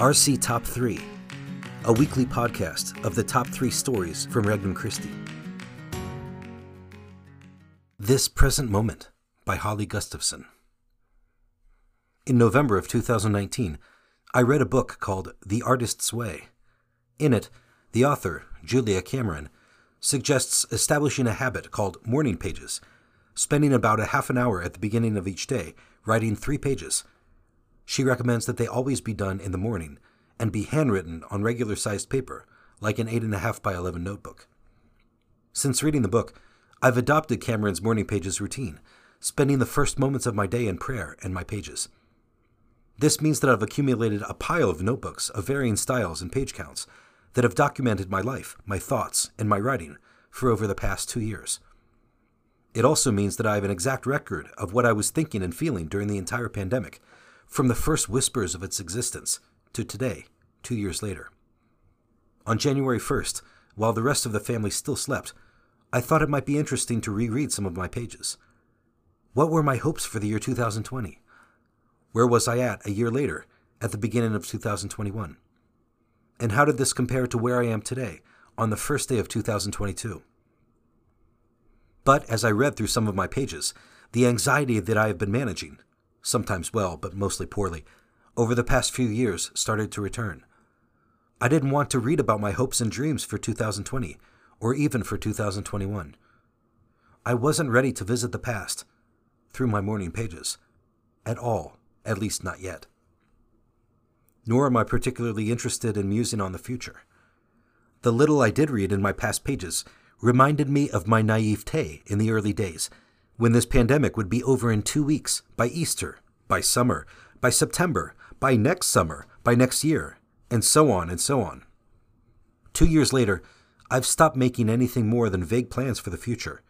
RC Top 3, a weekly podcast of the top three stories from Regnum Christi. This Present Moment by Holly Gustafson. In November of 2019, I read a book called The Artist's Way. In it, the author, Julia Cameron, suggests establishing a habit called morning pages, spending about a half an hour at the beginning of each day writing three pages she recommends that they always be done in the morning and be handwritten on regular sized paper, like an 8.5 by 11 notebook. Since reading the book, I've adopted Cameron's morning pages routine, spending the first moments of my day in prayer and my pages. This means that I've accumulated a pile of notebooks of varying styles and page counts that have documented my life, my thoughts, and my writing for over the past two years. It also means that I have an exact record of what I was thinking and feeling during the entire pandemic from the first whispers of its existence to today, two years later. On January 1st, while the rest of the family still slept, I thought it might be interesting to reread some of my pages. What were my hopes for the year 2020? Where was I at a year later, at the beginning of 2021? And how did this compare to where I am today, on the first day of 2022? But as I read through some of my pages, the anxiety that I have been managing, sometimes well, but mostly poorly, over the past few years started to return. I didn't want to read about my hopes and dreams for 2020, or even for 2021. I wasn't ready to visit the past, through my morning pages, at all, at least not yet. Nor am I particularly interested in musing on the future. The little I did read in my past pages reminded me of my naivete in the early days when this pandemic would be over in two weeks, by Easter, by summer, by September, by next summer, by next year, and so on and so on. Two years later, I've stopped making anything more than vague plans for the future,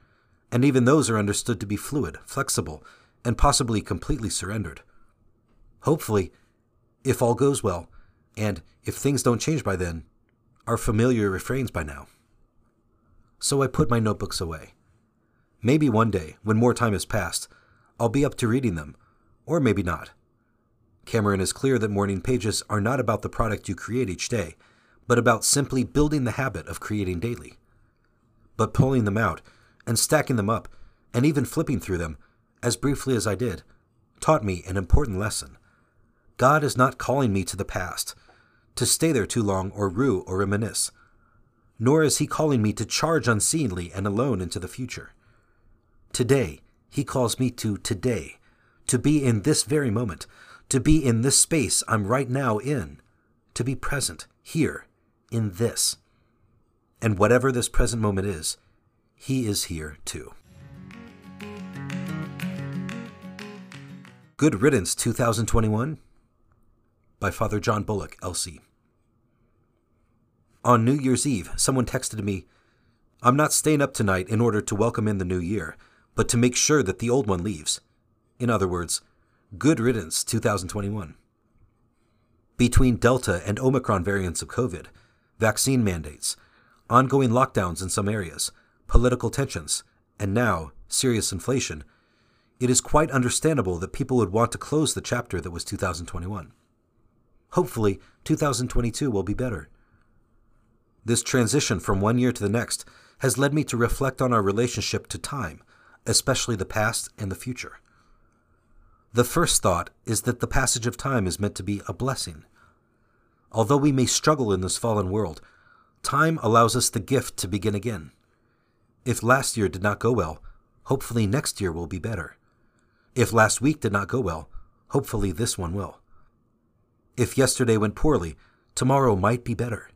and even those are understood to be fluid, flexible, and possibly completely surrendered. Hopefully, if all goes well, and if things don't change by then, are familiar refrains by now. So I put my notebooks away. Maybe one day, when more time has passed, I'll be up to reading them, or maybe not. Cameron is clear that morning pages are not about the product you create each day, but about simply building the habit of creating daily. But pulling them out, and stacking them up, and even flipping through them, as briefly as I did, taught me an important lesson. God is not calling me to the past, to stay there too long or rue or reminisce, nor is He calling me to charge unseeingly and alone into the future. Today, he calls me to today, to be in this very moment, to be in this space I'm right now in, to be present here, in this. And whatever this present moment is, he is here too. Good Riddance 2021 by Father John Bullock, LC. On New Year's Eve, someone texted me, I'm not staying up tonight in order to welcome in the new year but to make sure that the old one leaves. In other words, good riddance 2021. Between Delta and Omicron variants of COVID, vaccine mandates, ongoing lockdowns in some areas, political tensions, and now serious inflation, it is quite understandable that people would want to close the chapter that was 2021. Hopefully, 2022 will be better. This transition from one year to the next has led me to reflect on our relationship to time especially the past and the future. The first thought is that the passage of time is meant to be a blessing. Although we may struggle in this fallen world, time allows us the gift to begin again. If last year did not go well, hopefully next year will be better. If last week did not go well, hopefully this one will. If yesterday went poorly, tomorrow might be better.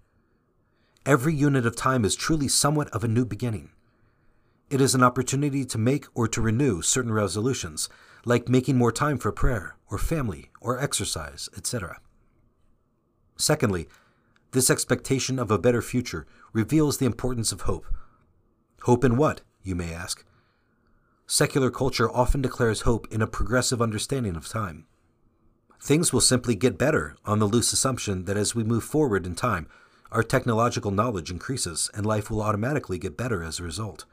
Every unit of time is truly somewhat of a new beginning. It is an opportunity to make or to renew certain resolutions, like making more time for prayer, or family, or exercise, etc. Secondly, this expectation of a better future reveals the importance of hope. Hope in what, you may ask? Secular culture often declares hope in a progressive understanding of time. Things will simply get better on the loose assumption that as we move forward in time, our technological knowledge increases and life will automatically get better as a result.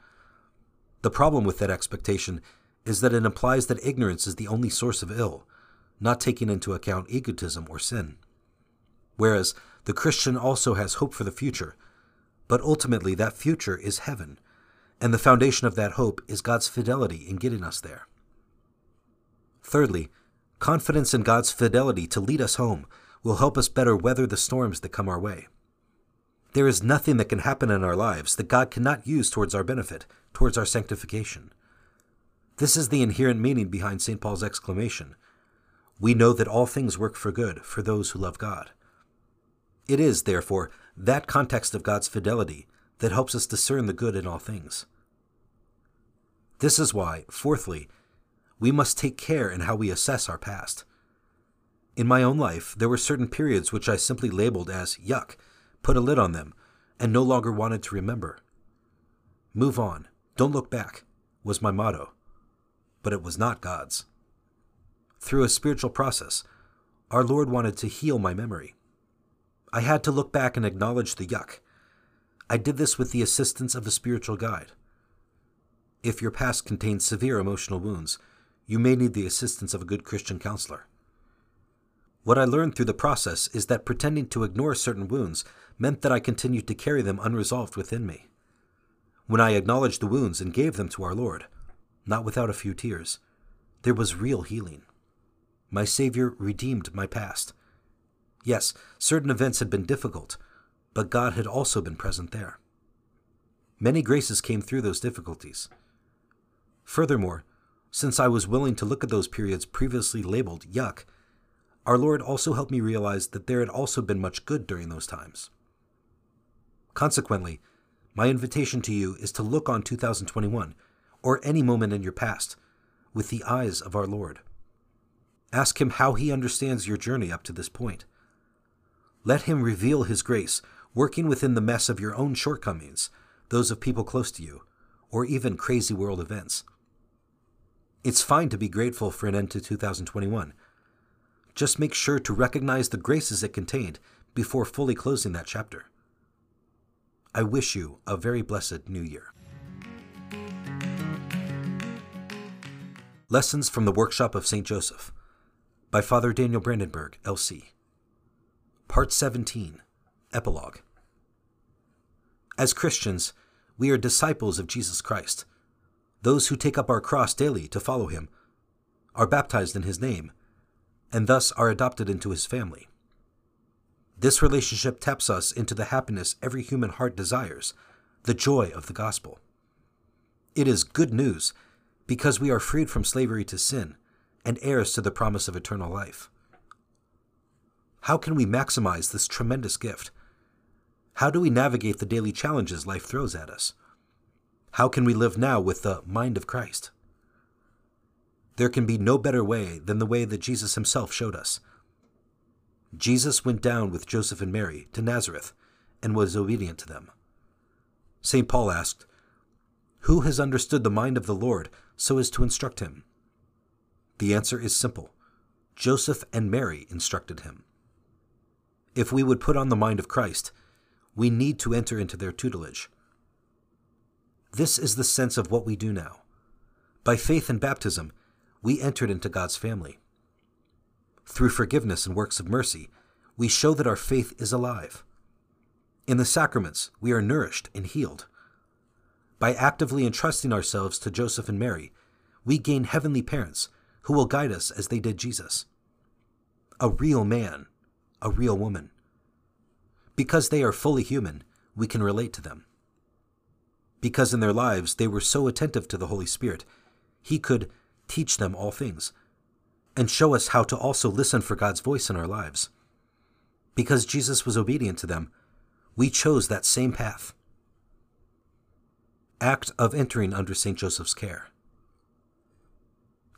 The problem with that expectation is that it implies that ignorance is the only source of ill, not taking into account egotism or sin. whereas the Christian also has hope for the future. But ultimately, that future is heaven, and the foundation of that hope is God's fidelity in getting us there. Thirdly, confidence in God's fidelity to lead us home will help us better weather the storms that come our way. There is nothing that can happen in our lives that God cannot use towards our benefit, towards our sanctification. This is the inherent meaning behind St. Paul's exclamation We know that all things work for good for those who love God. It is, therefore, that context of God's fidelity that helps us discern the good in all things. This is why, fourthly, we must take care in how we assess our past. In my own life, there were certain periods which I simply labeled as yuck, put a lid on them, and no longer wanted to remember. Move on, don't look back, was my motto, but it was not God's. Through a spiritual process, our Lord wanted to heal my memory. I had to look back and acknowledge the yuck. I did this with the assistance of a spiritual guide. If your past contains severe emotional wounds, you may need the assistance of a good Christian counselor. What I learned through the process is that pretending to ignore certain wounds meant that I continued to carry them unresolved within me. When I acknowledged the wounds and gave them to our Lord, not without a few tears, there was real healing. My Savior redeemed my past. Yes, certain events had been difficult, but God had also been present there. Many graces came through those difficulties. Furthermore, since I was willing to look at those periods previously labeled yuck, our Lord also helped me realize that there had also been much good during those times. Consequently, my invitation to you is to look on 2021, or any moment in your past, with the eyes of our Lord. Ask Him how He understands your journey up to this point. Let Him reveal His grace, working within the mess of your own shortcomings, those of people close to you, or even crazy world events. It's fine to be grateful for an end to 2021 just make sure to recognize the graces it contained before fully closing that chapter. I wish you a very blessed New Year. Lessons from the Workshop of St. Joseph by Father Daniel Brandenburg, L.C. Part 17 Epilogue As Christians, we are disciples of Jesus Christ. Those who take up our cross daily to follow him are baptized in his name and thus are adopted into his family. This relationship taps us into the happiness every human heart desires, the joy of the gospel. It is good news because we are freed from slavery to sin and heirs to the promise of eternal life. How can we maximize this tremendous gift? How do we navigate the daily challenges life throws at us? How can we live now with the mind of Christ? There can be no better way than the way that Jesus himself showed us. Jesus went down with Joseph and Mary to Nazareth and was obedient to them. St. Paul asked, Who has understood the mind of the Lord so as to instruct him? The answer is simple Joseph and Mary instructed him. If we would put on the mind of Christ, we need to enter into their tutelage. This is the sense of what we do now. By faith and baptism, we entered into God's family. Through forgiveness and works of mercy, we show that our faith is alive. In the sacraments, we are nourished and healed. By actively entrusting ourselves to Joseph and Mary, we gain heavenly parents who will guide us as they did Jesus. A real man, a real woman. Because they are fully human, we can relate to them. Because in their lives they were so attentive to the Holy Spirit, He could teach them all things, and show us how to also listen for God's voice in our lives. Because Jesus was obedient to them, we chose that same path. Act of entering under St. Joseph's care.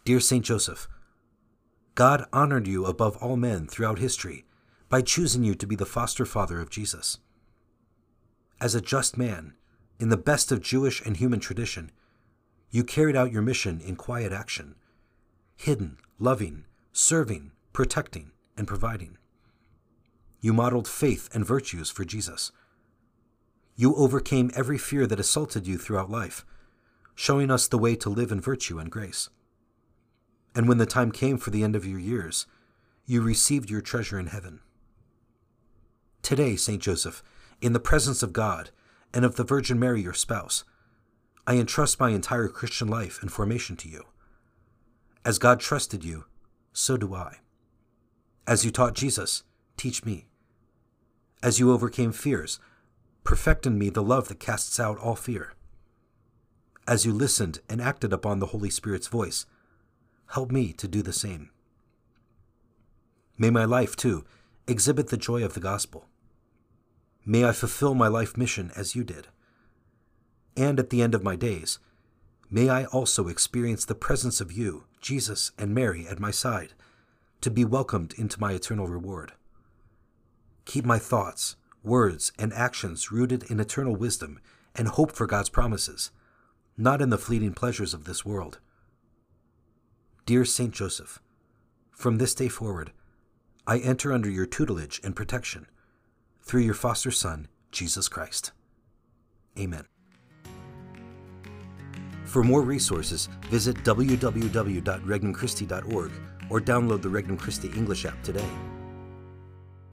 Dear St. Joseph, God honored you above all men throughout history by choosing you to be the foster father of Jesus. As a just man, in the best of Jewish and human tradition, you carried out your mission in quiet action, hidden, loving, serving, protecting, and providing. You modeled faith and virtues for Jesus. You overcame every fear that assaulted you throughout life, showing us the way to live in virtue and grace. And when the time came for the end of your years, you received your treasure in heaven. Today, Saint Joseph, in the presence of God and of the Virgin Mary, your spouse, I entrust my entire Christian life and formation to you. As God trusted you, so do I. As you taught Jesus, teach me. As you overcame fears, perfect in me the love that casts out all fear. As you listened and acted upon the Holy Spirit's voice, help me to do the same. May my life, too, exhibit the joy of the gospel. May I fulfill my life mission as you did. And at the end of my days, may I also experience the presence of you, Jesus, and Mary at my side, to be welcomed into my eternal reward. Keep my thoughts, words, and actions rooted in eternal wisdom and hope for God's promises, not in the fleeting pleasures of this world. Dear Saint Joseph, from this day forward, I enter under your tutelage and protection through your foster Son, Jesus Christ. Amen. For more resources, visit www.regnumchristi.org or download the Regnum Christi English app today.